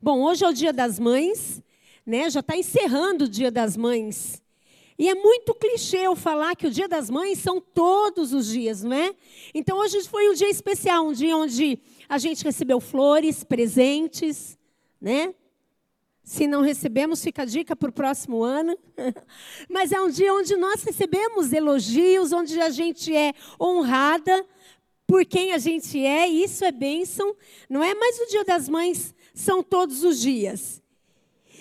Bom, hoje é o Dia das Mães, né? Já está encerrando o Dia das Mães. E é muito clichê eu falar que o Dia das Mães são todos os dias, não é? Então hoje foi um dia especial, um dia onde a gente recebeu flores, presentes, né? Se não recebemos, fica a dica para o próximo ano. Mas é um dia onde nós recebemos elogios, onde a gente é honrada por quem a gente é, e isso é bênção, não é? Mas o Dia das Mães são todos os dias.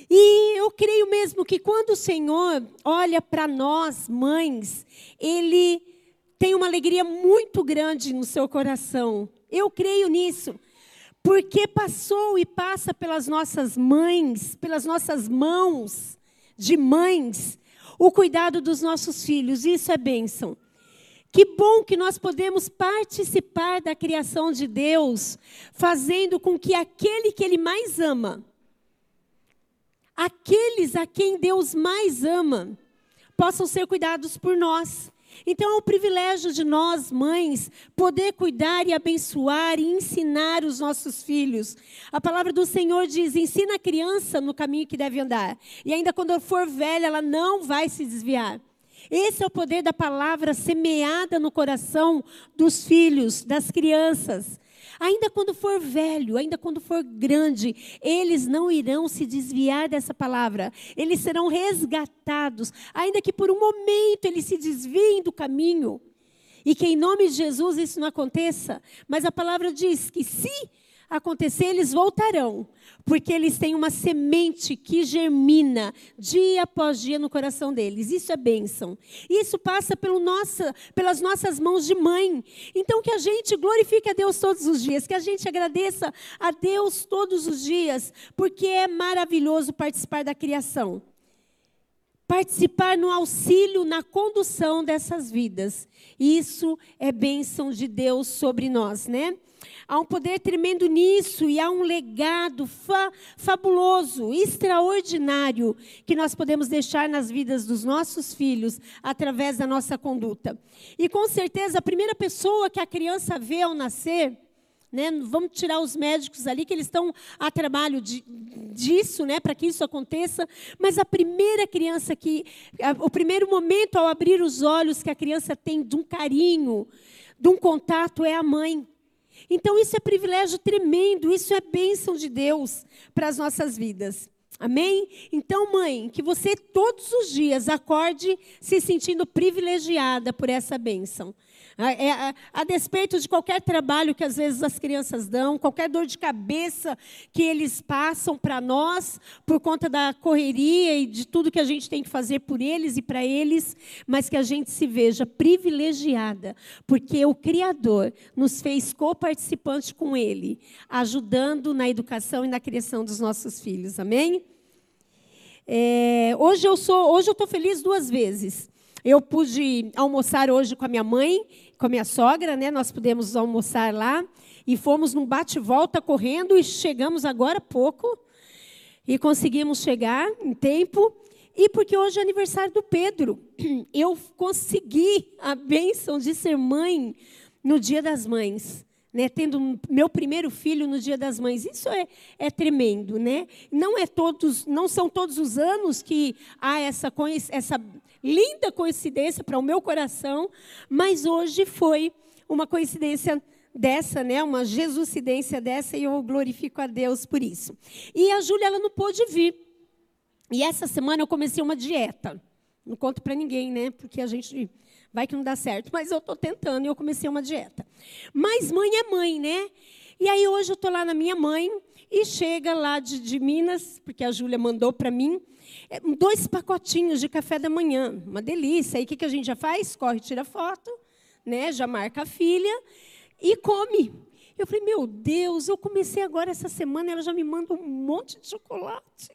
E eu creio mesmo que quando o Senhor olha para nós, mães, Ele tem uma alegria muito grande no seu coração. Eu creio nisso. Porque passou e passa pelas nossas mães, pelas nossas mãos de mães, o cuidado dos nossos filhos. Isso é bênção. Que bom que nós podemos participar da criação de Deus, fazendo com que aquele que Ele mais ama, aqueles a quem Deus mais ama, possam ser cuidados por nós. Então é um privilégio de nós, mães, poder cuidar e abençoar e ensinar os nossos filhos. A palavra do Senhor diz: ensina a criança no caminho que deve andar, e ainda quando for velha, ela não vai se desviar. Esse é o poder da palavra semeada no coração dos filhos, das crianças. Ainda quando for velho, ainda quando for grande, eles não irão se desviar dessa palavra. Eles serão resgatados, ainda que por um momento eles se desviem do caminho. E que em nome de Jesus isso não aconteça. Mas a palavra diz que se acontecer, eles voltarão, porque eles têm uma semente que germina dia após dia no coração deles. Isso é bênção. Isso passa pelo nossa, pelas nossas mãos de mãe. Então, que a gente glorifique a Deus todos os dias, que a gente agradeça a Deus todos os dias, porque é maravilhoso participar da criação. Participar no auxílio, na condução dessas vidas. Isso é bênção de Deus sobre nós, né? Há um poder tremendo nisso e há um legado fa fabuloso, extraordinário, que nós podemos deixar nas vidas dos nossos filhos através da nossa conduta. E com certeza, a primeira pessoa que a criança vê ao nascer, né, vamos tirar os médicos ali, que eles estão a trabalho de, disso, né, para que isso aconteça, mas a primeira criança que, o primeiro momento ao abrir os olhos que a criança tem de um carinho, de um contato, é a mãe. Então, isso é privilégio tremendo, isso é bênção de Deus para as nossas vidas. Amém? Então, mãe, que você todos os dias acorde se sentindo privilegiada por essa bênção. A, é, a, a, despeito de qualquer trabalho que às vezes as crianças dão, qualquer dor de cabeça que eles passam para nós, por conta da correria e de tudo que a gente tem que fazer por eles e para eles, mas que a gente se veja privilegiada, porque o Criador nos fez co-participante com Ele, ajudando na educação e na criação dos nossos filhos. Amém? É, hoje eu sou, hoje eu estou feliz duas vezes. Eu pude almoçar hoje com a minha mãe, com a minha sogra, né? Nós pudemos almoçar lá e fomos num bate-volta correndo e chegamos agora há pouco e conseguimos chegar em tempo. E porque hoje é aniversário do Pedro, eu consegui a bênção de ser mãe no Dia das Mães né, tendo meu primeiro filho no Dia das Mães. Isso é, é tremendo, né? Não é todos, não são todos os anos que há essa, essa linda coincidência para o meu coração, mas hoje foi uma coincidência dessa, né, uma jesucidência dessa e eu glorifico a Deus por isso. E a Júlia ela não pôde vir. E essa semana eu comecei uma dieta. Não conto para ninguém, né? Porque a gente vai que não dá certo, mas eu estou tentando e eu comecei uma dieta. Mas mãe é mãe, né? E aí hoje eu estou lá na minha mãe e chega lá de, de Minas, porque a Júlia mandou para mim, dois pacotinhos de café da manhã, uma delícia. Aí o que, a gente já faz? Corre, tira foto, né? já marca a filha e come. Eu falei, meu Deus, eu comecei agora essa semana, ela já me manda um monte de chocolate.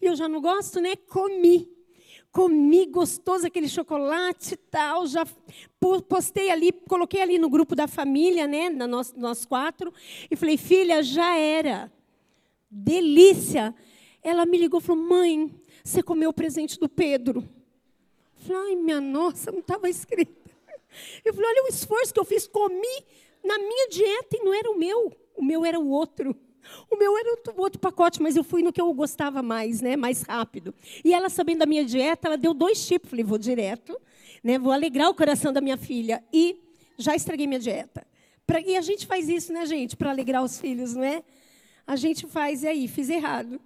E eu já não gosto, né? Comi comi gostoso aquele chocolate e tal, já postei ali, coloquei ali no grupo da família, né, nós, nós quatro, e falei, filha, já era. Delícia. Ela me ligou e falou, mãe, você comeu o presente do Pedro. Eu falei, ai, minha nossa, não estava escrito. Eu falei, olha o esforço que eu fiz, comi na minha dieta e não era o meu, o meu era o outro. O meu era outro pacote, mas eu fui no que eu gostava mais, né? Mais rápido. E ela, sabendo da minha dieta, ela deu dois tipos. Falei, vou direto, né? Vou alegrar o coração da minha filha. E já estraguei minha dieta. Pra, e a gente faz isso, né, gente? Para alegrar os filhos, não é? A gente faz, e aí, fiz errado.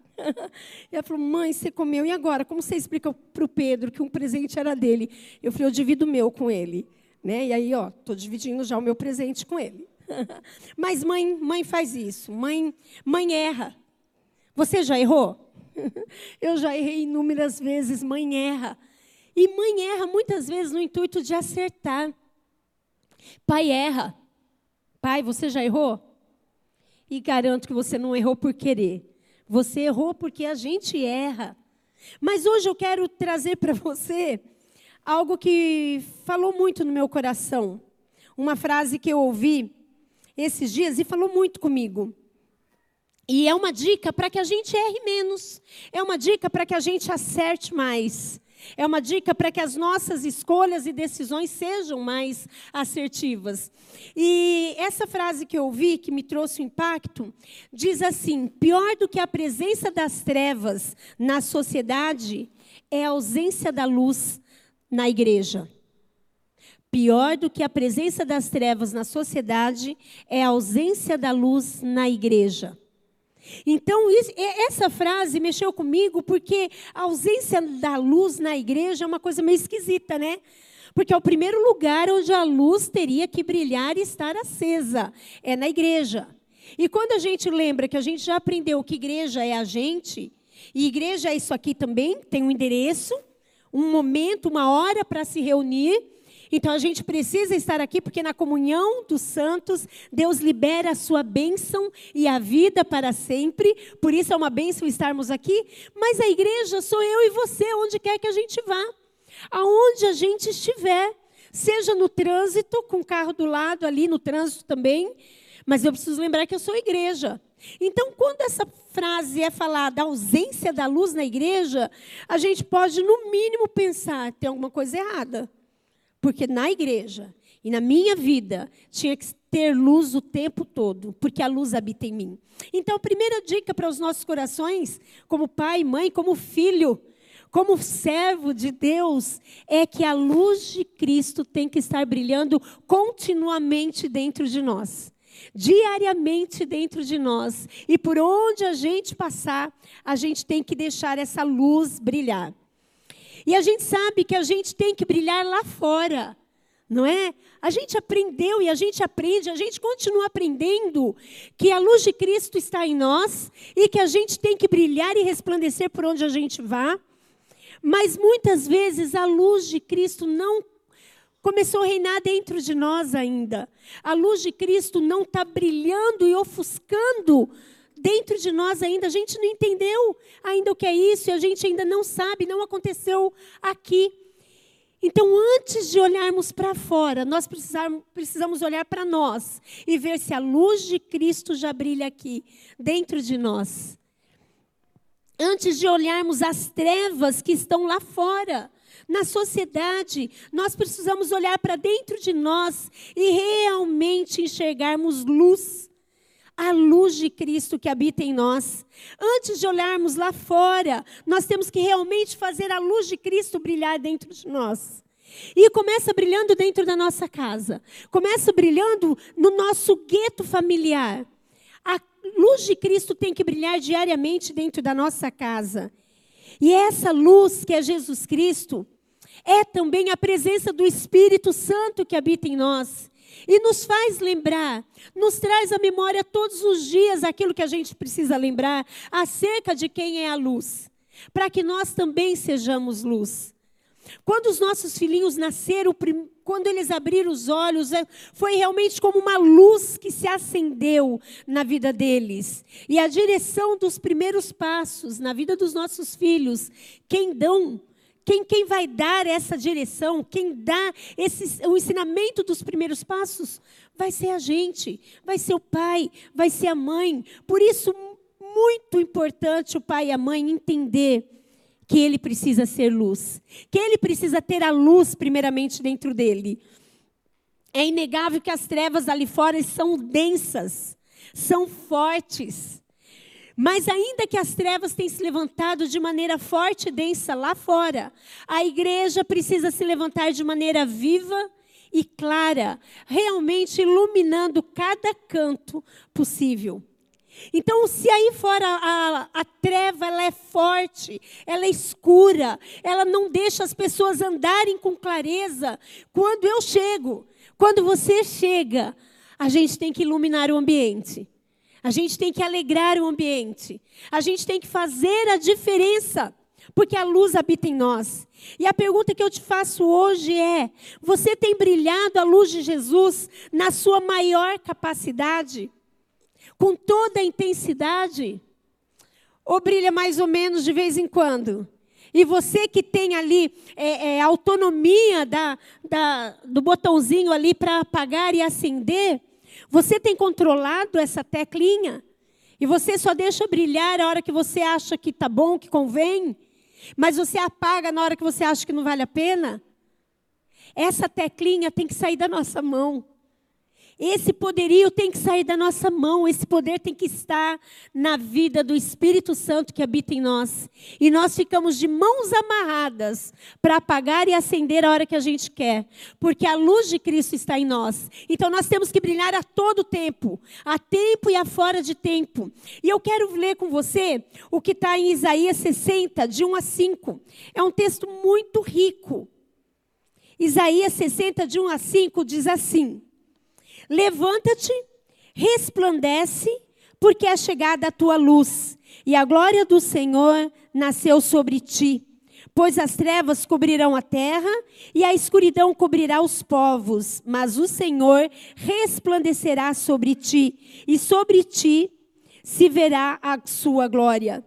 E ela falou, mãe, você comeu, e agora? Como você explica para o Pedro que um presente era dele? Eu falei, eu divido o meu com ele. Né? E aí, ó, estou dividindo já o meu presente com ele. Mas mãe, mãe faz isso. Mãe, mãe erra. Você já errou? Eu já errei inúmeras vezes. Mãe erra. E mãe erra muitas vezes no intuito de acertar. Pai erra. Pai, você já errou? E garanto que você não errou por querer. Você errou porque a gente erra. Mas hoje eu quero trazer para você algo que falou muito no meu coração. Uma frase que eu ouvi esses dias e falou muito comigo. E é uma dica para que a gente erre menos. É uma dica para que a gente acerte mais. É uma dica para que as nossas escolhas e decisões sejam mais assertivas. E essa frase que eu ouvi, que me trouxe um impacto, diz assim: pior do que a presença das trevas na sociedade é a ausência da luz na igreja. Pior do que a presença das trevas na sociedade é a ausência da luz na igreja. Então, isso, essa frase mexeu comigo porque a ausência da luz na igreja é uma coisa meio esquisita, né? Porque é o primeiro lugar onde a luz teria que brilhar e estar acesa é na igreja. E quando a gente lembra que a gente já aprendeu que igreja é a gente, e igreja é isso aqui também, tem um endereço, um momento, uma hora para se reunir, então a gente precisa estar aqui porque na comunhão dos santos, Deus libera a sua bênção e a vida para sempre. Por isso é uma bênção estarmos aqui. Mas a igreja sou eu e você, onde quer que a gente vá. Aonde a gente estiver. Seja no trânsito, com o carro do lado ali, no trânsito também. Mas eu preciso lembrar que eu sou igreja. Então, quando essa frase é falada, a ausência da luz na igreja, a gente pode, no mínimo, pensar: tem alguma coisa errada. Porque na igreja e na minha vida tinha que ter luz o tempo todo, porque a luz habita em mim. Então, a primeira dica para os nossos corações, como pai, mãe, como filho, como servo de Deus, é que a luz de Cristo tem que estar brilhando continuamente dentro de nós. Diariamente dentro de nós. E por onde a gente passar, a gente tem que deixar essa luz brilhar. E a gente sabe que a gente tem que brilhar lá fora, não é? A gente aprendeu e a gente aprende, a gente continua aprendendo que a luz de Cristo está em nós e que a gente tem que brilhar e resplandecer por onde a gente vá. Mas muitas vezes a luz de Cristo não começou a reinar dentro de nós ainda. A luz de Cristo não está brilhando e ofuscando dentro de nós ainda, a gente não entendeu ainda o que é isso, e a gente ainda não sabe, não aconteceu aqui. Então, antes de olharmos para fora, nós precisamos olhar para nós e ver se a luz de Cristo já brilha aqui, dentro de nós. Antes de olharmos as trevas que estão lá fora, na sociedade, nós precisamos olhar para dentro de nós e realmente enxergarmos luz a luz de Cristo que habita em nós. Antes de olharmos lá fora, nós temos que realmente fazer a luz de Cristo brilhar dentro de nós. E começa brilhando dentro da nossa casa. Começa brilhando no nosso gueto familiar. A luz de Cristo tem que brilhar diariamente dentro da nossa casa. E essa luz que é Jesus Cristo é também a presença do Espírito Santo que habita em nós e nos faz lembrar, nos traz à memória todos os dias aquilo que a gente precisa lembrar acerca de quem é a luz, para que nós também sejamos luz. Quando os nossos filhinhos nasceram, quando eles abriram os olhos, é, foi realmente como uma luz que se acendeu na vida deles. E a direção dos primeiros passos na vida dos nossos filhos, quem dão quem, quem vai dar essa direção, quem dá esse, o ensinamento dos primeiros passos, vai ser a gente, vai ser o pai, vai ser a mãe. Por isso, muito importante o pai e a mãe entender que ele precisa ser luz, que ele precisa ter a luz primeiramente dentro dele. É inegável que as trevas ali fora são densas, são fortes. Mas ainda que as trevas tenham se levantado de maneira forte e densa lá fora, a igreja precisa se levantar de maneira viva e clara, realmente iluminando cada canto possível. Então, se aí fora a, a, treva ela é forte, ela é escura, ela não deixa as pessoas andarem com clareza, quando eu chego, quando você chega, a gente tem que iluminar o ambiente. A gente tem que alegrar o ambiente. A gente tem que fazer a diferença, porque a luz habita em nós. E a pergunta que eu te faço hoje é: você tem brilhado a luz de Jesus na sua maior capacidade? Com toda a intensidade? Ou brilha mais ou menos de vez em quando? E você que tem ali é, é, autonomia da, da, do botãozinho ali para apagar e acender, você tem controlado essa teclinha? E você só deixa brilhar a hora que você acha que está bom, que convém? Mas você apaga na hora que você acha que não vale a pena? Essa teclinha tem que sair da nossa mão. Esse poderio tem que sair da nossa mão, esse poder tem que estar na vida do Espírito Santo que habita em nós. E nós ficamos de mãos amarradas para apagar e acender a hora que a gente quer, porque a luz de Cristo está em nós. Então nós temos que brilhar a todo tempo, a tempo e a fora de tempo. E eu quero ler com você o que está em Isaías 60, de 1 a 5. É um texto muito rico. Isaías 60, de 1 a 5, diz assim. Levanta-te, resplandece, porque é chegada a tua luz, e a glória do Senhor nasceu sobre ti. Pois as trevas cobrirão a terra e a escuridão cobrirá os povos, mas o Senhor resplandecerá sobre ti, e sobre ti se verá a sua glória.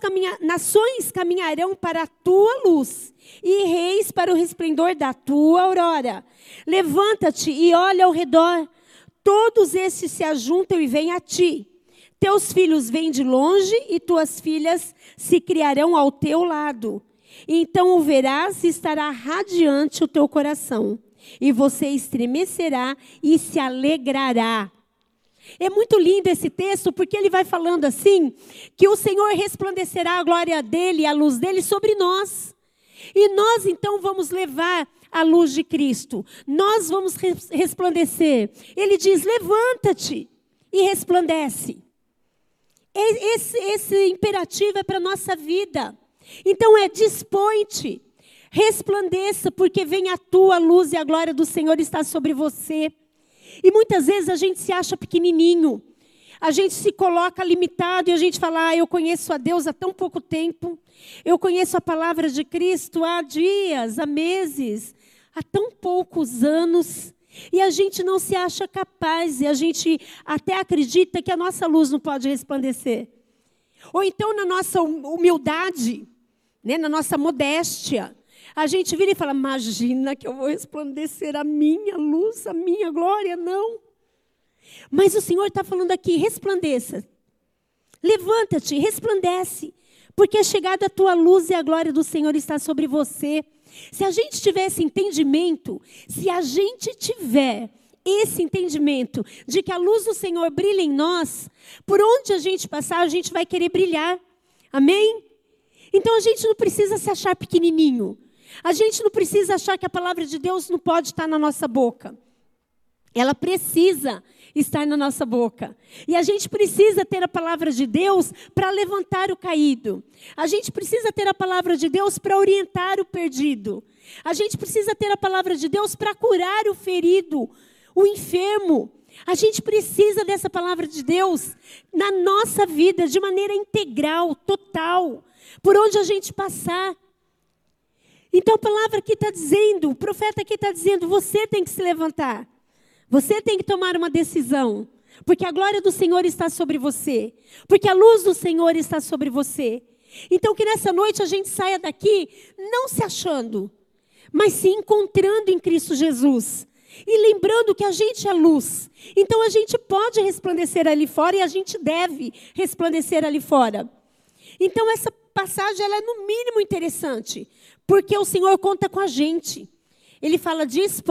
Caminha, nações caminharão para a tua luz, e reis para o resplendor da tua aurora. Levanta-te e olha ao redor. Todos estes se ajuntam e vêm a ti. Teus filhos vêm de longe e tuas filhas se criarão ao teu lado. Então o verás e estará radiante o teu coração. E você estremecerá e se alegrará. É muito lindo esse texto, porque ele vai falando assim: que o Senhor resplandecerá a glória dele, a luz dele sobre nós. E nós então vamos levar a luz de Cristo. Nós vamos resplandecer. Ele diz: levanta-te e resplandece. Esse, esse imperativo é para a nossa vida. Então é dispõe-te, resplandeça, porque vem a tua luz e a glória do Senhor está sobre você. E muitas vezes a gente se acha pequenininho. A gente se coloca limitado e a gente fala: ah, eu conheço a Deus há tão pouco tempo, eu conheço a palavra de Cristo há dias, há meses, há tão poucos anos. E a gente não se acha capaz, e a gente até acredita que a nossa luz não pode resplandecer. Ou então, na nossa humildade, né, na nossa modéstia, a gente vira e fala: imagina que eu vou resplandecer a minha luz, a minha glória. Não. Mas o Senhor está falando aqui: resplandeça. Levanta-te, resplandece, porque é chegada a tua luz e a glória do Senhor está sobre você. Se a gente tiver esse entendimento, se a gente tiver esse entendimento de que a luz do Senhor brilha em nós, por onde a gente passar, a gente vai querer brilhar. Amém? Então a gente não precisa se achar pequenininho. A gente não precisa achar que a palavra de Deus não pode estar na nossa boca. Ela precisa estar na nossa boca. E a gente precisa ter a palavra de Deus para levantar o caído. A gente precisa ter a palavra de Deus para orientar o perdido. A gente precisa ter a palavra de Deus para curar o ferido, o enfermo. A gente precisa dessa palavra de Deus na nossa vida de maneira integral, total, por onde a gente passar. Então a palavra aqui está dizendo, o profeta aqui está dizendo: você tem que se levantar, você tem que tomar uma decisão, porque a glória do Senhor está sobre você, porque a luz do Senhor está sobre você. Então que nessa noite a gente saia daqui não se achando, mas se encontrando em Cristo Jesus. E lembrando que a gente é luz. Então a gente pode resplandecer ali fora e a gente deve resplandecer ali fora. Então essa passagem ela é no mínimo interessante, porque o Senhor conta com a gente. Ele fala: diz,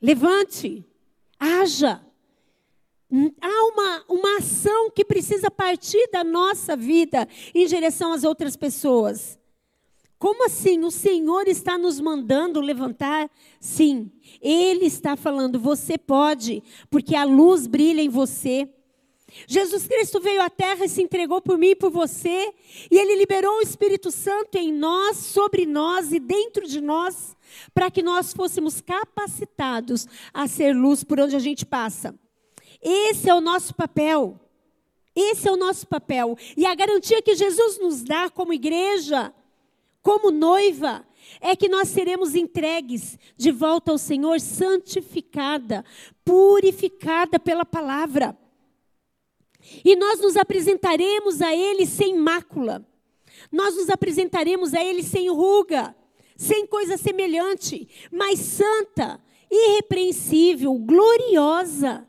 levante, haja. Há uma, uma ação que precisa partir da nossa vida em direção às outras pessoas. Como assim? O Senhor está nos mandando levantar? Sim, Ele está falando, você pode, porque a luz brilha em você. Jesus Cristo veio à terra e se entregou por mim e por você, e Ele liberou o Espírito Santo em nós, sobre nós e dentro de nós, para que nós fôssemos capacitados a ser luz por onde a gente passa. Esse é o nosso papel. Esse é o nosso papel. E a garantia que Jesus nos dá como igreja, como noiva, é que nós seremos entregues de volta ao Senhor, santificada, purificada pela palavra. E nós nos apresentaremos a Ele sem mácula. Nós nos apresentaremos a Ele sem ruga, sem coisa semelhante, mas santa, irrepreensível, gloriosa.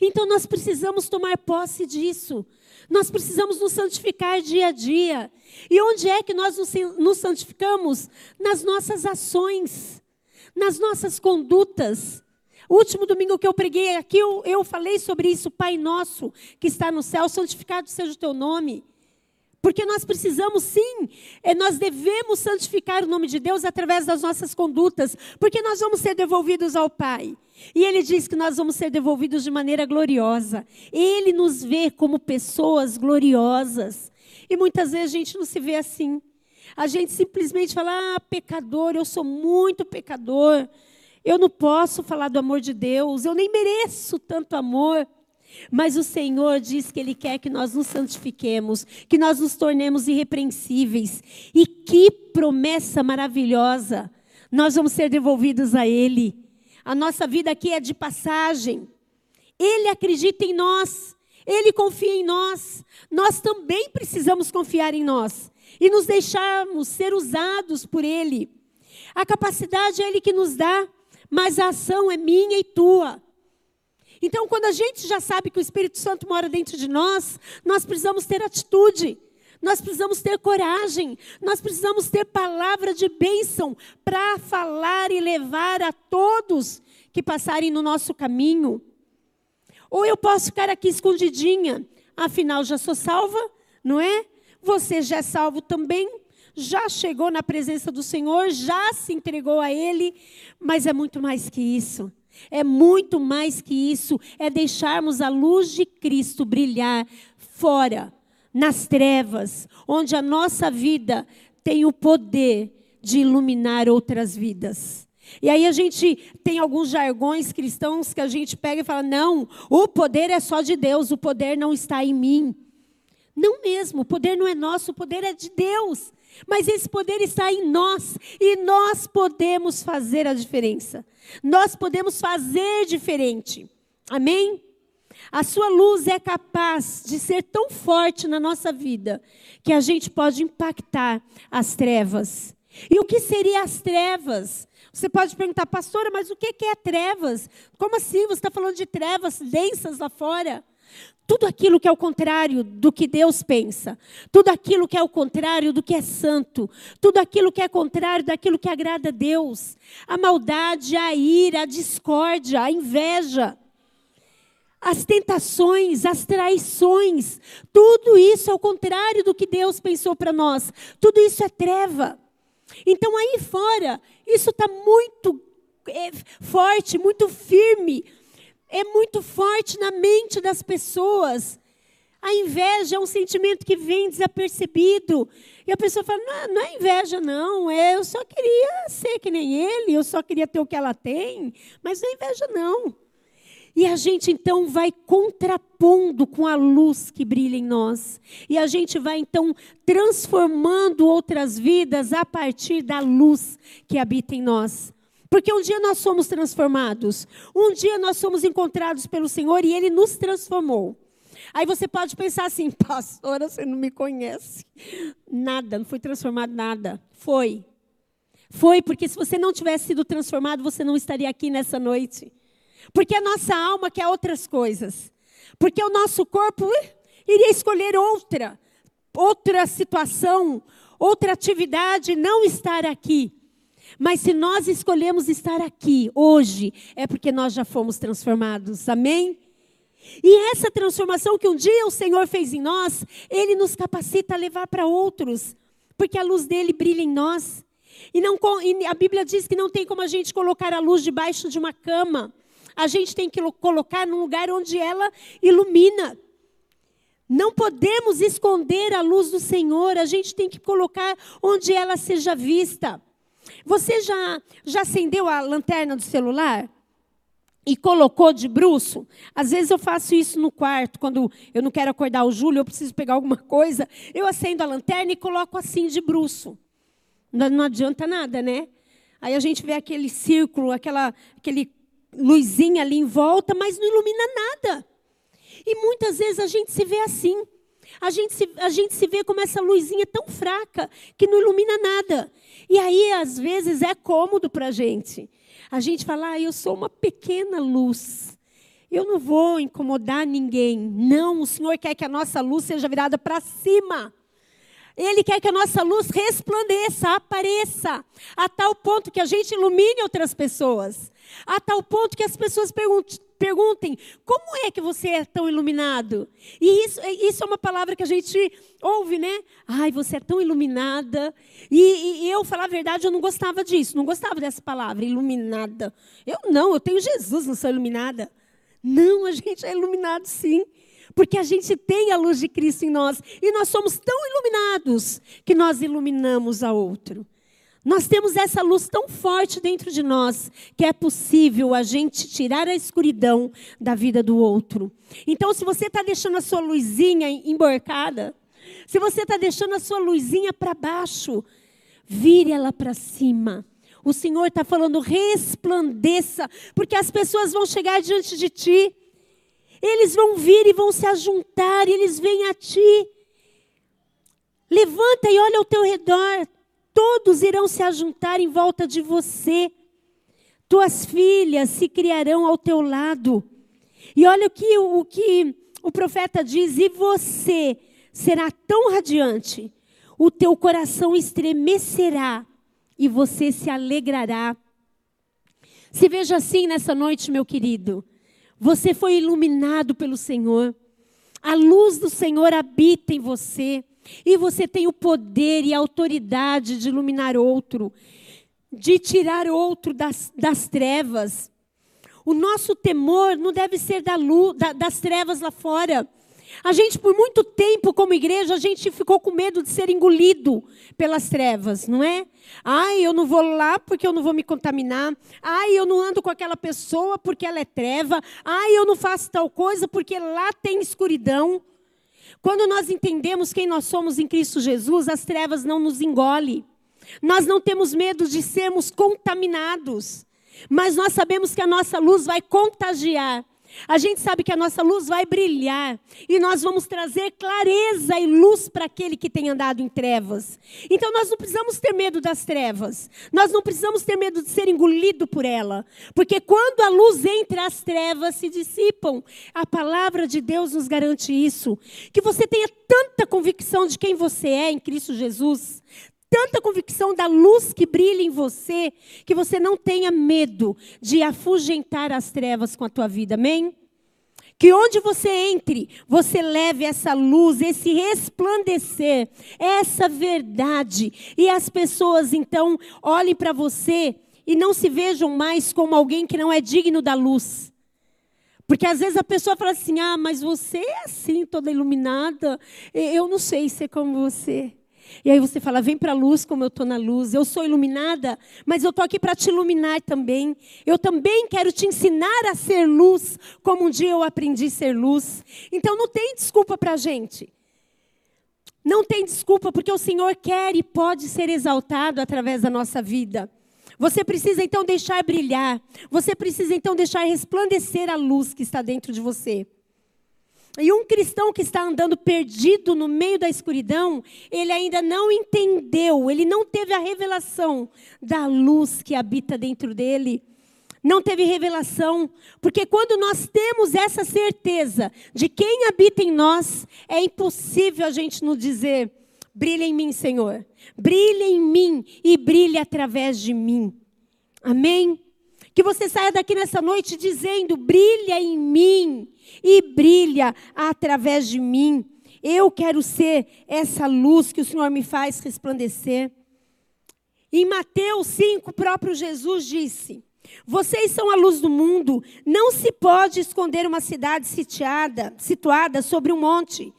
Então nós precisamos tomar posse disso. Nós precisamos nos santificar dia a dia. E onde é que nós nos santificamos? Nas nossas ações, nas nossas condutas. O último domingo que eu preguei aqui, eu, eu falei sobre isso. Pai nosso que está no céu, santificado seja o teu nome. Porque nós precisamos sim, é, nós devemos santificar o nome de Deus através das nossas condutas, porque nós vamos ser devolvidos ao Pai. E Ele diz que nós vamos ser devolvidos de maneira gloriosa. Ele nos vê como pessoas gloriosas. E muitas vezes a gente não se vê assim. A gente simplesmente fala, ah, pecador, eu sou muito pecador. Eu não posso falar do amor de Deus, eu nem mereço tanto amor. Mas o Senhor diz que Ele quer que nós nos santifiquemos, que nós nos tornemos irrepreensíveis. E que promessa maravilhosa! Nós vamos ser devolvidos a Ele. A nossa vida aqui é de passagem. Ele acredita em nós, Ele confia em nós. Nós também precisamos confiar em nós e nos deixarmos ser usados por Ele. A capacidade é Ele que nos dá, mas a ação é minha e tua. Então, quando a gente já sabe que o Espírito Santo mora dentro de nós, nós precisamos ter atitude, nós precisamos ter coragem, nós precisamos ter palavra de bênção para falar e levar a todos que passarem no nosso caminho. Ou eu posso ficar aqui escondidinha, afinal já sou salva, não é? Você já é salvo também, já chegou na presença do Senhor, já se entregou a Ele, mas é muito mais que isso. É muito mais que isso, é deixarmos a luz de Cristo brilhar fora, nas trevas, onde a nossa vida tem o poder de iluminar outras vidas. E aí a gente tem alguns jargões cristãos que a gente pega e fala: não, o poder é só de Deus, o poder não está em mim. Não mesmo, o poder não é nosso, o poder é de Deus. Mas esse poder está em nós e nós podemos fazer a diferença. Nós podemos fazer diferente. Amém? A sua luz é capaz de ser tão forte na nossa vida que a gente pode impactar as trevas. E o que seria as trevas? Você pode perguntar, pastora, mas o que é trevas? Como assim? Você está falando de trevas densas lá fora? Tudo aquilo que é o contrário do que Deus pensa, tudo aquilo que é o contrário do que é santo, tudo aquilo que é contrário daquilo que agrada a Deus, a maldade, a ira, a discórdia, a inveja, as tentações, as traições, tudo isso é o contrário do que Deus pensou para nós, tudo isso é treva. Então aí fora, isso está muito é, forte, muito firme é muito forte na mente das pessoas. A inveja é um sentimento que vem desapercebido. E a pessoa fala: não, não é inveja, não. É, eu só queria ser que nem ele, eu só queria ter o que ela tem. Mas não é inveja, não. E a gente então vai contrapondo com a luz que brilha em nós. E a gente vai então transformando outras vidas a partir da luz que habita em nós. Porque um dia nós somos transformados, um dia nós somos encontrados pelo Senhor e Ele nos transformou. Aí você pode pensar assim, pastora, você não me conhece. Nada, não fui transformado nada. Foi. Foi, porque se você não tivesse sido transformado, você não estaria aqui nessa noite. Porque a nossa alma quer outras coisas. Porque o nosso corpo iria escolher outra, outra situação, outra atividade, não estar aqui. Mas se nós escolhemos estar aqui hoje, é porque nós já fomos transformados. Amém? E essa transformação que um dia o Senhor fez em nós, Ele nos capacita a levar para outros, porque a luz dele brilha em nós. E, não, e a Bíblia diz que não tem como a gente colocar a luz debaixo de uma cama. A gente tem que colocar num lugar onde ela ilumina. Não podemos esconder a luz do Senhor, a gente tem que colocar onde ela seja vista. Você já, já acendeu a lanterna do celular? E colocou de bruxo? Às vezes eu faço isso no quarto, quando eu não quero acordar o Júlio, eu preciso pegar alguma coisa, eu acendo a lanterna e coloco assim de bruxo. Não, não adianta nada, né? Aí a gente vê aquele círculo, aquela aquele luzinha ali em volta, mas não ilumina nada. E muitas vezes a gente se vê assim. A gente, se, a gente se vê como essa luzinha tão fraca que não ilumina nada. E aí, às vezes, é cômodo para a gente. A gente fala, ah, eu sou uma pequena luz. Eu não vou incomodar ninguém. Não, o Senhor quer que a nossa luz seja virada para cima. Ele quer que a nossa luz resplandeça, apareça, a tal ponto que a gente ilumine outras pessoas. A tal ponto que as pessoas perguntem, perguntem: como é que você é tão iluminado? E isso, isso é uma palavra que a gente ouve, né? Ai, você é tão iluminada. E, e eu, falar a verdade, eu não gostava disso, não gostava dessa palavra, iluminada. Eu não, eu tenho Jesus, não sou iluminada. Não, a gente é iluminado sim. Porque a gente tem a luz de Cristo em nós. E nós somos tão iluminados que nós iluminamos a outro. Nós temos essa luz tão forte dentro de nós que é possível a gente tirar a escuridão da vida do outro. Então, se você está deixando a sua luzinha emborcada, se você está deixando a sua luzinha para baixo, vire ela para cima. O Senhor está falando, resplandeça, porque as pessoas vão chegar diante de ti. Eles vão vir e vão se ajuntar, eles vêm a ti. Levanta e olha ao teu redor todos irão se ajuntar em volta de você. Tuas filhas se criarão ao teu lado. E olha o que o, que o profeta diz: e você será tão radiante, o teu coração estremecerá e você se alegrará. Se veja assim nessa noite, meu querido. Você foi iluminado pelo Senhor. A luz do Senhor habita em você. E você tem o poder e a autoridade de iluminar outro, de tirar outro das, das trevas. O nosso temor não deve ser da luz, da, das trevas lá fora. A gente, por muito tempo, como igreja, a gente ficou com medo de ser engolido pelas trevas, não é? Ai, eu não vou lá porque eu não vou me contaminar. Ai, eu não ando com aquela pessoa porque ela é treva. Ai, eu não faço tal coisa porque lá tem escuridão. Quando nós entendemos quem nós somos em Cristo Jesus, as trevas não nos engolem. Nós não temos medo de sermos contaminados, mas nós sabemos que a nossa luz vai contagiar. A gente sabe que a nossa luz vai brilhar e nós vamos trazer clareza e luz para aquele que tem andado em trevas. Então nós não precisamos ter medo das trevas. Nós não precisamos ter medo de ser engolido por ela, porque quando a luz entra, as trevas se dissipam. A palavra de Deus nos garante isso. Que você tenha tanta convicção de quem você é em Cristo Jesus, tanta convicção da luz que brilha em você, que você não tenha medo de afugentar as trevas com a tua vida. Amém? Que onde você entre, você leve essa luz, esse resplandecer, essa verdade. E as pessoas então olhem para você e não se vejam mais como alguém que não é digno da luz. Porque às vezes a pessoa fala assim: ah, mas você é assim, toda iluminada. Eu não sei ser como você. E aí você fala: vem para a luz como eu estou na luz. Eu sou iluminada, mas eu estou aqui para te iluminar também. Eu também quero te ensinar a ser luz, como um dia eu aprendi a ser luz. Então não tem desculpa para a gente. Não tem desculpa, porque o Senhor quer e pode ser exaltado através da nossa vida. Você precisa então deixar brilhar. Você precisa então deixar resplandecer a luz que está dentro de você. E um cristão que está andando perdido no meio da escuridão, ele ainda não entendeu, ele não teve a revelação da luz que habita dentro dele. Não teve revelação, porque quando nós temos essa certeza de quem habita em nós, é impossível a gente nos dizer: brilha em mim, Senhor, brilha em mim e brilha através de mim. Amém? Que você saia daqui nessa noite dizendo: brilha em mim e brilha através de mim. Eu quero ser essa luz que o Senhor me faz resplandecer. Em Mateus 5, o próprio Jesus disse: Vocês são a luz do mundo. Não se pode esconder uma cidade sitiada, situada sobre um monte.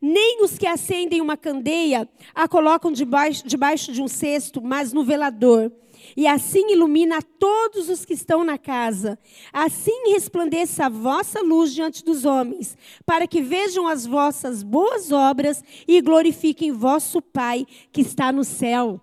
Nem os que acendem uma candeia a colocam debaixo, debaixo de um cesto, mas no velador e assim ilumina a todos os que estão na casa. Assim resplandeça a vossa luz diante dos homens, para que vejam as vossas boas obras e glorifiquem vosso Pai que está no céu.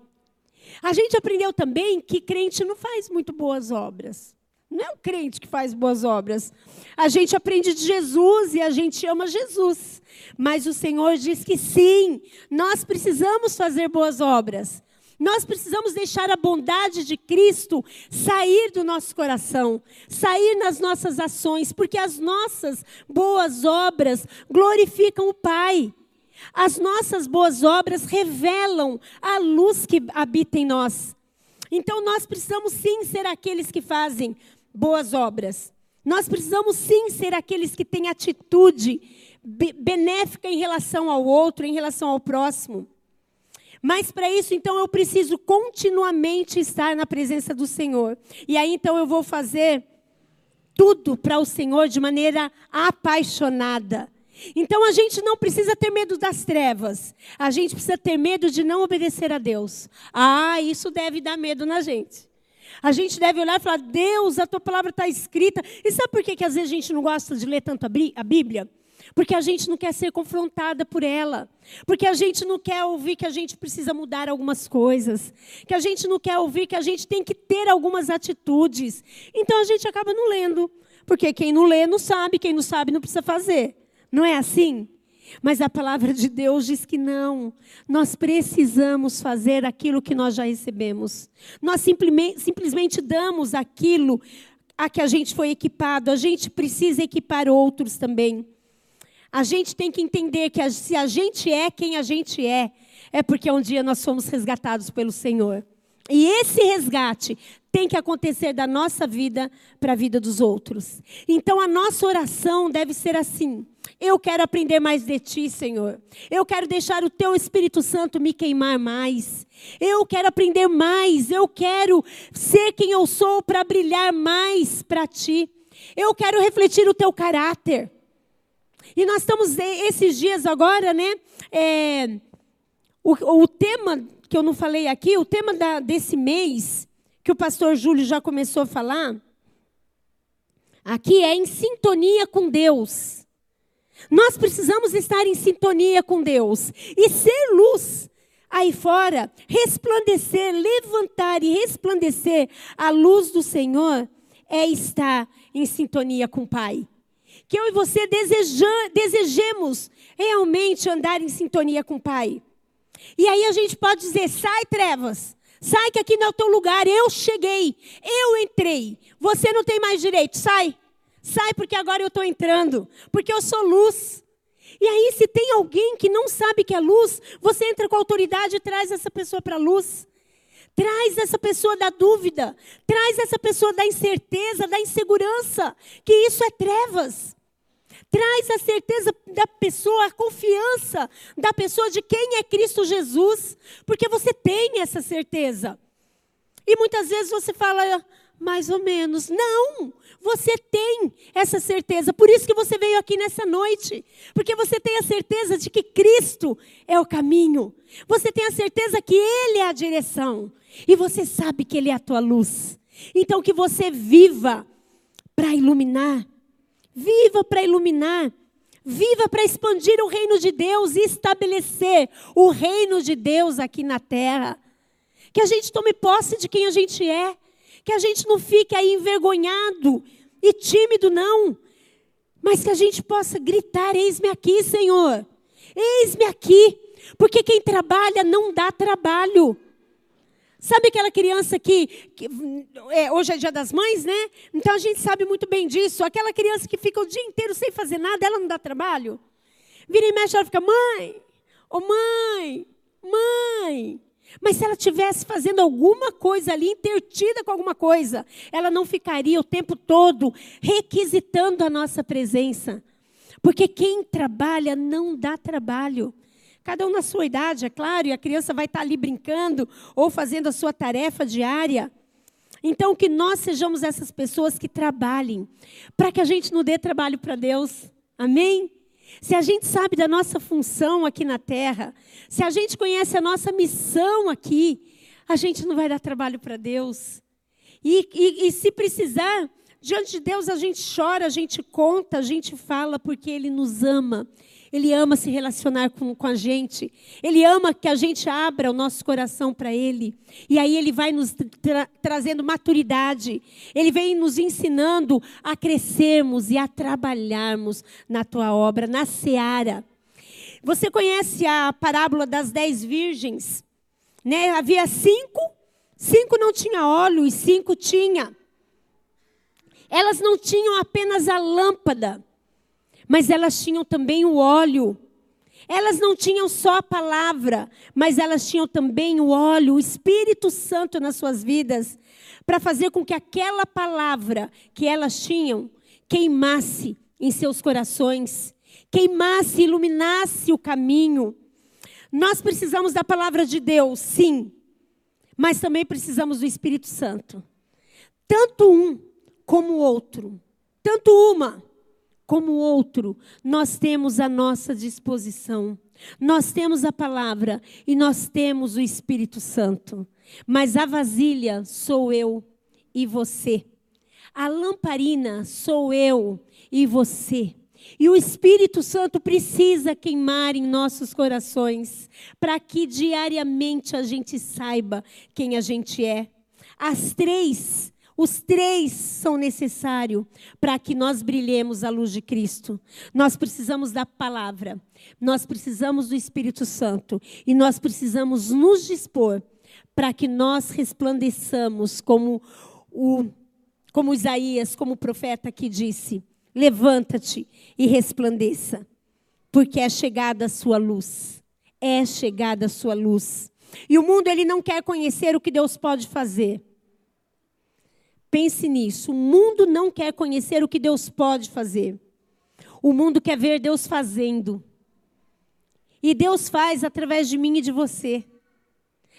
A gente aprendeu também que crente não faz muito boas obras. Não é um crente que faz boas obras. A gente aprende de Jesus e a gente ama Jesus. Mas o Senhor diz que sim, nós precisamos fazer boas obras. Nós precisamos deixar a bondade de Cristo sair do nosso coração, sair nas nossas ações, porque as nossas boas obras glorificam o Pai. As nossas boas obras revelam a luz que habita em nós. Então nós precisamos sim ser aqueles que fazem boas obras. Nós precisamos sim ser aqueles que têm atitude benéfica em relação ao outro, em relação ao próximo. Mas para isso, então, eu preciso continuamente estar na presença do Senhor. E aí, então, eu vou fazer tudo para o Senhor de maneira apaixonada. Então a gente não precisa ter medo das trevas. A gente precisa ter medo de não obedecer a Deus. Ah, isso deve dar medo na gente. A gente deve olhar e falar: Deus, a tua palavra está escrita. E sabe por que, que às vezes a gente não gosta de ler tanto a Bíblia? Porque a gente não quer ser confrontada por ela. Porque a gente não quer ouvir que a gente precisa mudar algumas coisas. Que a gente não quer ouvir que a gente tem que ter algumas atitudes. Então a gente acaba não lendo. Porque quem não lê não sabe, quem não sabe não precisa fazer. Não é assim? Mas a palavra de Deus diz que não. Nós precisamos fazer aquilo que nós já recebemos. Nós simplesmente, simplesmente damos aquilo a que a gente foi equipado. A gente precisa equipar outros também. A gente tem que entender que se a gente é quem a gente é, é porque um dia nós fomos resgatados pelo Senhor. E esse resgate tem que acontecer da nossa vida para a vida dos outros. Então a nossa oração deve ser assim: eu quero aprender mais de ti, Senhor. Eu quero deixar o teu Espírito Santo me queimar mais. Eu quero aprender mais. Eu quero ser quem eu sou para brilhar mais para ti. Eu quero refletir o teu caráter. E nós estamos esses dias agora, né? É, o, o, tema que eu não falei aqui, o tema da, desse mês, que o pastor Júlio já começou a falar, aqui é em sintonia com Deus. Nós precisamos estar em sintonia com Deus e ser luz aí fora, resplandecer, levantar e resplandecer a luz do Senhor é estar em sintonia com o Pai que eu e você deseja, desejemos realmente andar em sintonia com o Pai. E aí a gente pode dizer: sai, trevas, sai que aqui não é o teu lugar, eu cheguei, eu entrei, você não tem mais direito, sai, sai porque agora eu estou entrando, porque eu sou luz. E aí, se tem alguém que não sabe que é luz, você entra com autoridade e traz essa pessoa para a luz. Traz essa pessoa da dúvida, traz essa pessoa da incerteza, da insegurança, que isso é trevas. Traz a certeza da pessoa, a confiança da pessoa de quem é Cristo Jesus, porque você tem essa certeza. E muitas vezes você fala, mais ou menos. Não, você tem essa certeza. Por isso que você veio aqui nessa noite. Porque você tem a certeza de que Cristo é o caminho. Você tem a certeza que Ele é a direção. E você sabe que Ele é a tua luz. Então que você viva para iluminar Viva para iluminar. Viva para expandir o reino de Deus e estabelecer o reino de Deus aqui na terra. Que a gente tome posse de quem a gente é. Que a gente não fique aí envergonhado e tímido, não. Mas que a gente possa gritar: Eis-me aqui, Senhor. Eis-me aqui. Porque quem trabalha não dá trabalho. Sabe aquela criança que, que é, hoje é dia das mães, né? Então a gente sabe muito bem disso. Aquela criança que fica o dia inteiro sem fazer nada, ela não dá trabalho. Vira e mexe, ela fica, mãe, ô oh, mãe, mãe. Mas se ela tivesse fazendo alguma coisa ali, intertida com alguma coisa, ela não ficaria o tempo todo requisitando a nossa presença. Porque quem trabalha não dá trabalho. Cada um na sua idade, é claro, e a criança vai estar ali brincando ou fazendo a sua tarefa diária. Então, que nós sejamos essas pessoas que trabalhem, para que a gente não dê trabalho para Deus. Amém? Se a gente sabe da nossa função aqui na terra, se a gente conhece a nossa missão aqui, a gente não vai dar trabalho para Deus. E, e, e se precisar, diante de Deus a gente chora, a gente conta, a gente fala, porque Ele nos ama. Ele ama se relacionar com, com a gente. Ele ama que a gente abra o nosso coração para Ele. E aí Ele vai nos tra trazendo maturidade. Ele vem nos ensinando a crescermos e a trabalharmos na tua obra, na seara. Você conhece a parábola das dez virgens? Né? Havia cinco, cinco não tinha óleo e cinco tinha. Elas não tinham apenas a lâmpada mas elas tinham também o óleo. Elas não tinham só a palavra, mas elas tinham também o óleo, o Espírito Santo nas suas vidas, para fazer com que aquela palavra que elas tinham queimasse em seus corações, queimasse, iluminasse o caminho. Nós precisamos da palavra de Deus, sim, mas também precisamos do Espírito Santo. Tanto um como o outro, tanto uma como outro, nós temos a nossa disposição. Nós temos a palavra e nós temos o Espírito Santo. Mas a vasilha sou eu e você. A lamparina sou eu e você. E o Espírito Santo precisa queimar em nossos corações, para que diariamente a gente saiba quem a gente é. As três os três são necessários para que nós brilhemos a luz de Cristo. Nós precisamos da palavra, nós precisamos do Espírito Santo e nós precisamos nos dispor para que nós resplandeçamos como o como Isaías, como o profeta aqui disse: levanta-te e resplandeça, porque é chegada a sua luz. É chegada a sua luz. E o mundo ele não quer conhecer o que Deus pode fazer. Pense nisso. O mundo não quer conhecer o que Deus pode fazer. O mundo quer ver Deus fazendo. E Deus faz através de mim e de você.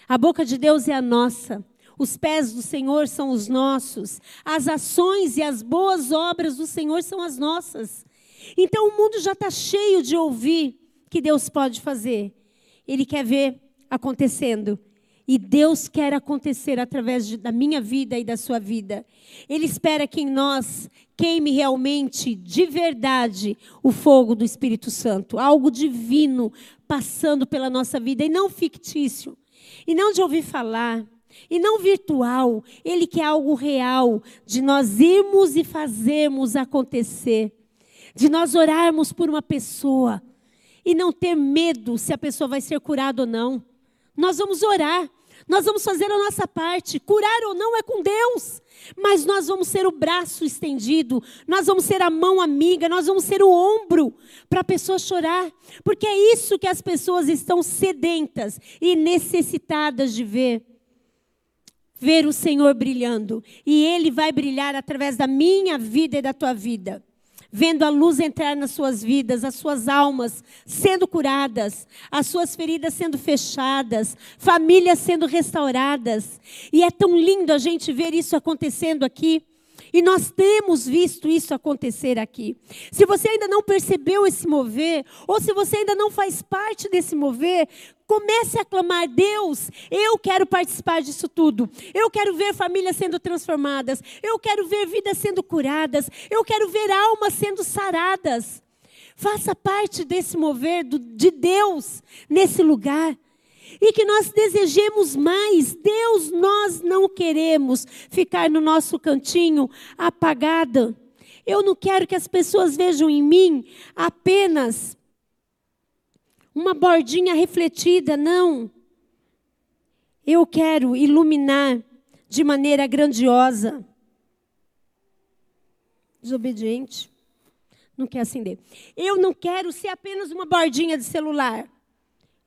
A boca de Deus é a nossa. Os pés do Senhor são os nossos. As ações e as boas obras do Senhor são as nossas. Então o mundo já está cheio de ouvir que Deus pode fazer. Ele quer ver acontecendo. E Deus quer acontecer através de, da minha vida e da sua vida. Ele espera que em nós queime realmente, de verdade, o fogo do Espírito Santo, algo divino passando pela nossa vida e não fictício, e não de ouvir falar, e não virtual. Ele quer algo real, de nós irmos e fazermos acontecer, de nós orarmos por uma pessoa e não ter medo se a pessoa vai ser curada ou não. Nós vamos orar, nós vamos fazer a nossa parte. Curar ou não é com Deus, mas nós vamos ser o braço estendido, nós vamos ser a mão amiga, nós vamos ser o ombro para a pessoa chorar, porque é isso que as pessoas estão sedentas e necessitadas de ver. Ver o Senhor brilhando, e Ele vai brilhar através da minha vida e da tua vida vendo a luz entrar nas suas vidas, as suas almas sendo curadas, as suas feridas sendo fechadas, famílias sendo restauradas. E é tão lindo a gente ver isso acontecendo aqui. E nós temos visto isso acontecer aqui. Se você ainda não percebeu esse mover, ou se você ainda não faz parte desse mover, comece a clamar: Deus, eu quero participar disso tudo. Eu quero ver famílias sendo transformadas. Eu quero ver vidas sendo curadas. Eu quero ver almas sendo saradas. Faça parte desse mover de Deus nesse lugar e que nós desejemos mais. Deus, nós não queremos ficar no nosso cantinho apagada. Eu não quero que as pessoas vejam em mim apenas uma bordinha refletida, não. Eu quero iluminar de maneira grandiosa. Desobediente. Não quer acender. Eu não quero ser apenas uma bordinha de celular.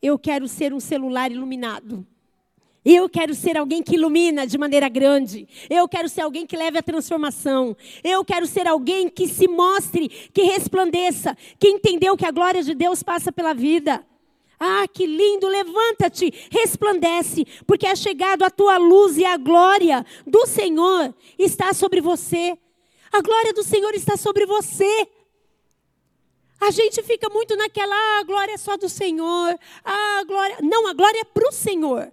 Eu quero ser um celular iluminado. Eu quero ser alguém que ilumina de maneira grande. Eu quero ser alguém que leve a transformação. Eu quero ser alguém que se mostre, que resplandeça, que entendeu que a glória de Deus passa pela vida. Ah, que lindo! Levanta-te, resplandece, porque é chegado a tua luz e a glória do Senhor está sobre você. A glória do Senhor está sobre você. A gente fica muito naquela, ah, a glória é só do Senhor. Ah, a glória. Não, a glória é para o Senhor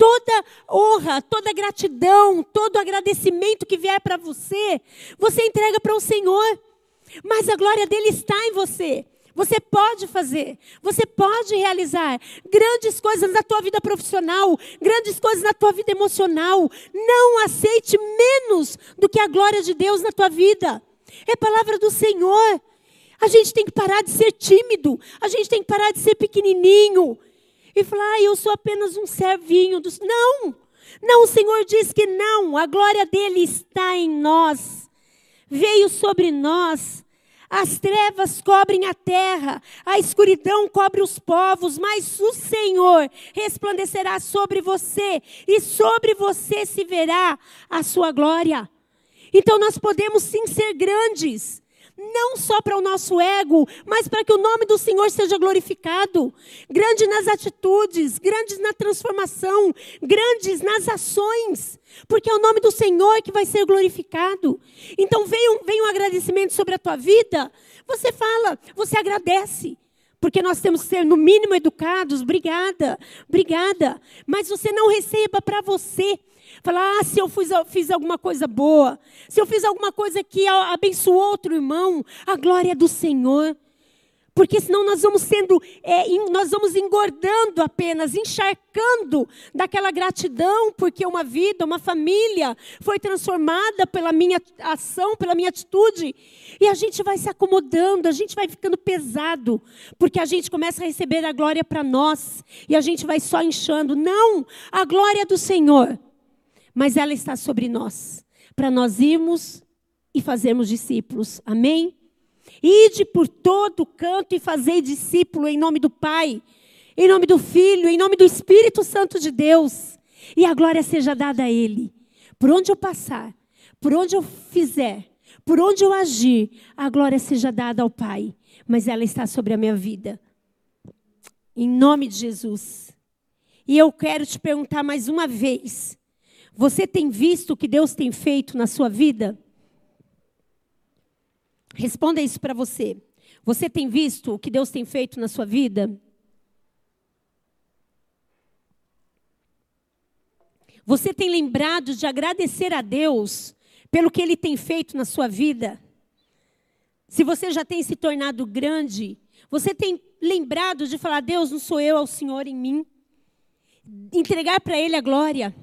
toda honra, toda gratidão, todo agradecimento que vier para você, você entrega para o Senhor. Mas a glória dele está em você. Você pode fazer, você pode realizar grandes coisas na tua vida profissional, grandes coisas na tua vida emocional. Não aceite menos do que a glória de Deus na tua vida. É palavra do Senhor. A gente tem que parar de ser tímido, a gente tem que parar de ser pequenininho e falar, ah, eu sou apenas um servinho dos. Não! Não, o Senhor diz que não, a glória dele está em nós, veio sobre nós. As trevas cobrem a terra, a escuridão cobre os povos, mas o Senhor resplandecerá sobre você, e sobre você se verá a sua glória. Então nós podemos sim ser grandes, não só para o nosso ego, mas para que o nome do Senhor seja glorificado. Grande nas atitudes, grandes na transformação, grandes nas ações, porque é o nome do Senhor que vai ser glorificado. Então vem um, vem um agradecimento sobre a tua vida, você fala, você agradece. Porque nós temos que ser, no mínimo, educados. Obrigada, obrigada. Mas você não receba para você. Falar, ah, se eu fiz, fiz alguma coisa boa, se eu fiz alguma coisa que abençoou outro irmão, a glória é do Senhor. Porque senão nós vamos sendo, é, nós vamos engordando apenas, encharcando daquela gratidão, porque uma vida, uma família foi transformada pela minha ação, pela minha atitude. E a gente vai se acomodando, a gente vai ficando pesado, porque a gente começa a receber a glória para nós, e a gente vai só inchando. Não, a glória é do Senhor mas ela está sobre nós, para nós irmos e fazermos discípulos. Amém? Ide por todo canto e fazei discípulo em nome do Pai, em nome do Filho, em nome do Espírito Santo de Deus. E a glória seja dada a Ele. Por onde eu passar, por onde eu fizer, por onde eu agir, a glória seja dada ao Pai. Mas ela está sobre a minha vida. Em nome de Jesus. E eu quero te perguntar mais uma vez: você tem visto o que Deus tem feito na sua vida? Responda isso para você. Você tem visto o que Deus tem feito na sua vida? Você tem lembrado de agradecer a Deus pelo que Ele tem feito na sua vida? Se você já tem se tornado grande, você tem lembrado de falar: Deus, não sou eu, é o Senhor em mim? Entregar para Ele a glória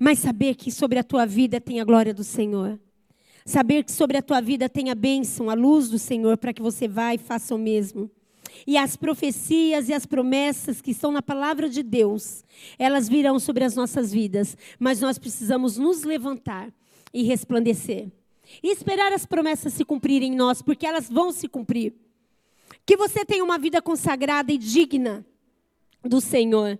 mas saber que sobre a tua vida tem a glória do Senhor. Saber que sobre a tua vida tem a bênção, a luz do Senhor, para que você vá e faça o mesmo. E as profecias e as promessas que estão na palavra de Deus, elas virão sobre as nossas vidas, mas nós precisamos nos levantar e resplandecer. E esperar as promessas se cumprirem em nós, porque elas vão se cumprir. Que você tenha uma vida consagrada e digna do Senhor.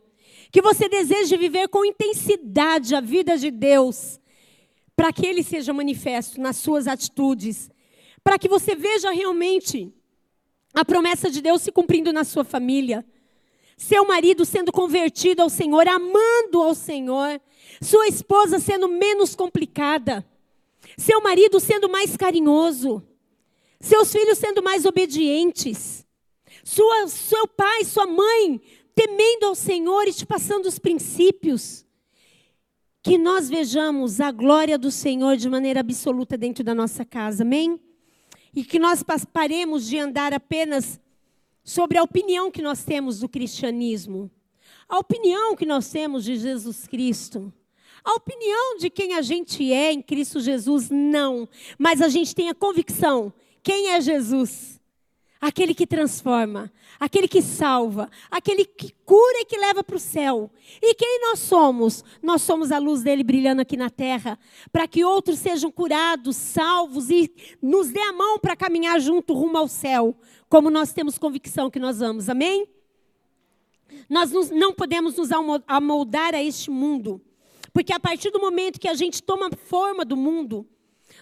Que você deseje viver com intensidade a vida de Deus, para que Ele seja manifesto nas suas atitudes, para que você veja realmente a promessa de Deus se cumprindo na sua família. Seu marido sendo convertido ao Senhor, amando ao Senhor. Sua esposa sendo menos complicada. Seu marido sendo mais carinhoso. Seus filhos sendo mais obedientes. Sua, seu pai, sua mãe temendo ao Senhor e te passando os princípios. Que nós vejamos a glória do Senhor de maneira absoluta dentro da nossa casa, amém? E que nós paremos de andar apenas sobre a opinião que nós temos do cristianismo, a opinião que nós temos de Jesus Cristo. A opinião de quem a gente é em Cristo Jesus, não. Mas a gente tem a convicção: quem é Jesus? Aquele que transforma, aquele que salva, aquele que cura e que leva para o céu. E quem nós somos? Nós somos a luz dele brilhando aqui na terra, para que outros sejam curados, salvos e nos dê a mão para caminhar junto rumo ao céu, como nós temos convicção que nós vamos. Amém? Nós não podemos nos amoldar a este mundo, porque a partir do momento que a gente toma forma do mundo,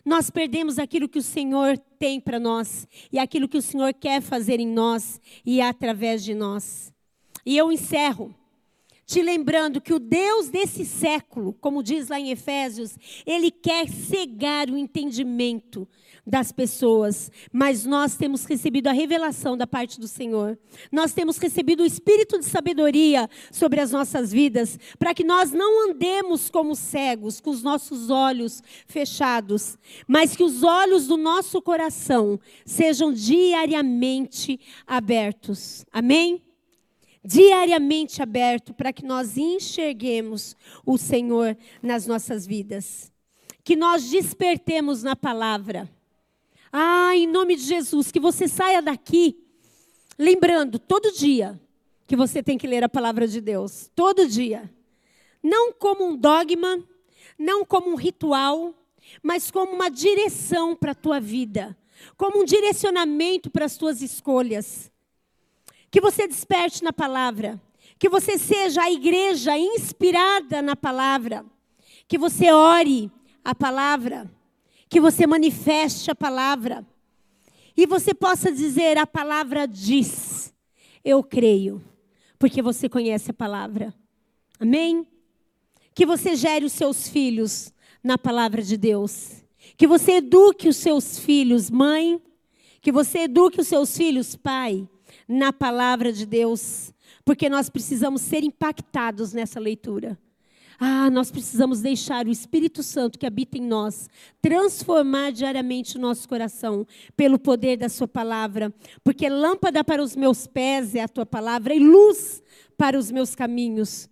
nós perdemos aquilo que o Senhor tem para nós e aquilo que o Senhor quer fazer em nós e através de nós. E eu encerro te lembrando que o Deus desse século, como diz lá em Efésios, ele quer cegar o entendimento das pessoas, mas nós temos recebido a revelação da parte do Senhor. Nós temos recebido o espírito de sabedoria sobre as nossas vidas, para que nós não andemos como cegos, com os nossos olhos fechados, mas que os olhos do nosso coração sejam diariamente abertos. Amém? Diariamente aberto para que nós enxerguemos o Senhor nas nossas vidas. Que nós despertemos na palavra. Ah, em nome de Jesus, que você saia daqui lembrando todo dia que você tem que ler a palavra de Deus, todo dia. Não como um dogma, não como um ritual, mas como uma direção para a tua vida, como um direcionamento para as tuas escolhas. Que você desperte na palavra. Que você seja a igreja inspirada na palavra. Que você ore a palavra. Que você manifeste a palavra. E você possa dizer: a palavra diz. Eu creio. Porque você conhece a palavra. Amém? Que você gere os seus filhos na palavra de Deus. Que você eduque os seus filhos, mãe. Que você eduque os seus filhos, pai na palavra de Deus, porque nós precisamos ser impactados nessa leitura. Ah, nós precisamos deixar o Espírito Santo que habita em nós transformar diariamente o nosso coração pelo poder da Sua palavra, porque lâmpada para os meus pés é a Tua palavra e luz para os meus caminhos.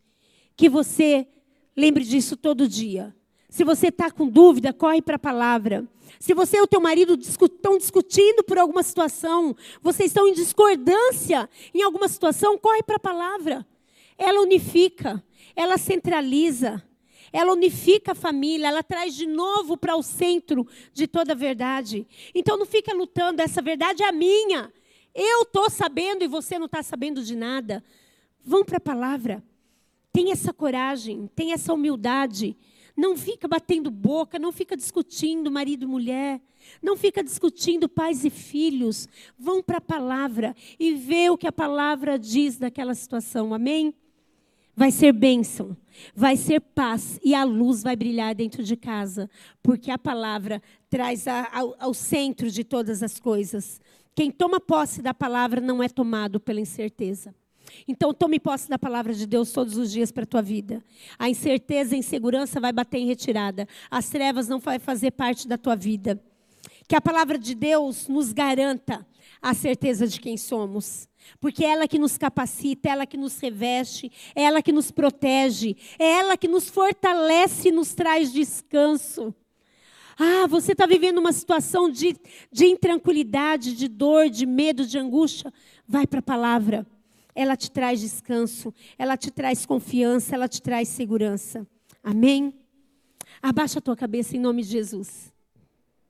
Que você lembre disso todo dia. Se você está com dúvida, corre para a palavra. Se você e o teu marido estão discutindo por alguma situação, vocês estão em discordância em alguma situação, corre para a palavra. Ela unifica, ela centraliza, ela unifica a família, ela traz de novo para o centro de toda a verdade. Então não fica lutando, essa verdade é a minha. Eu estou sabendo e você não está sabendo de nada. Vão para a palavra. Tem essa coragem, tem essa humildade. Não fica batendo boca, não fica discutindo marido e mulher, não fica discutindo pais e filhos. Vão para a palavra e vê o que a palavra diz daquela situação. Amém? Vai ser bênção, vai ser paz e a luz vai brilhar dentro de casa, porque a palavra traz a, ao, ao centro de todas as coisas. Quem toma posse da palavra não é tomado pela incerteza. Então, tome posse da palavra de Deus todos os dias para a tua vida. A incerteza e a insegurança vai bater em retirada. As trevas não vai fazer parte da tua vida. Que a palavra de Deus nos garanta a certeza de quem somos. Porque é ela que nos capacita, é ela que nos reveste, é ela que nos protege, é ela que nos fortalece e nos traz descanso. Ah, você está vivendo uma situação de, de intranquilidade, de dor, de medo, de angústia? Vai para a palavra ela te traz descanso, ela te traz confiança, ela te traz segurança. Amém? Abaixa a tua cabeça em nome de Jesus.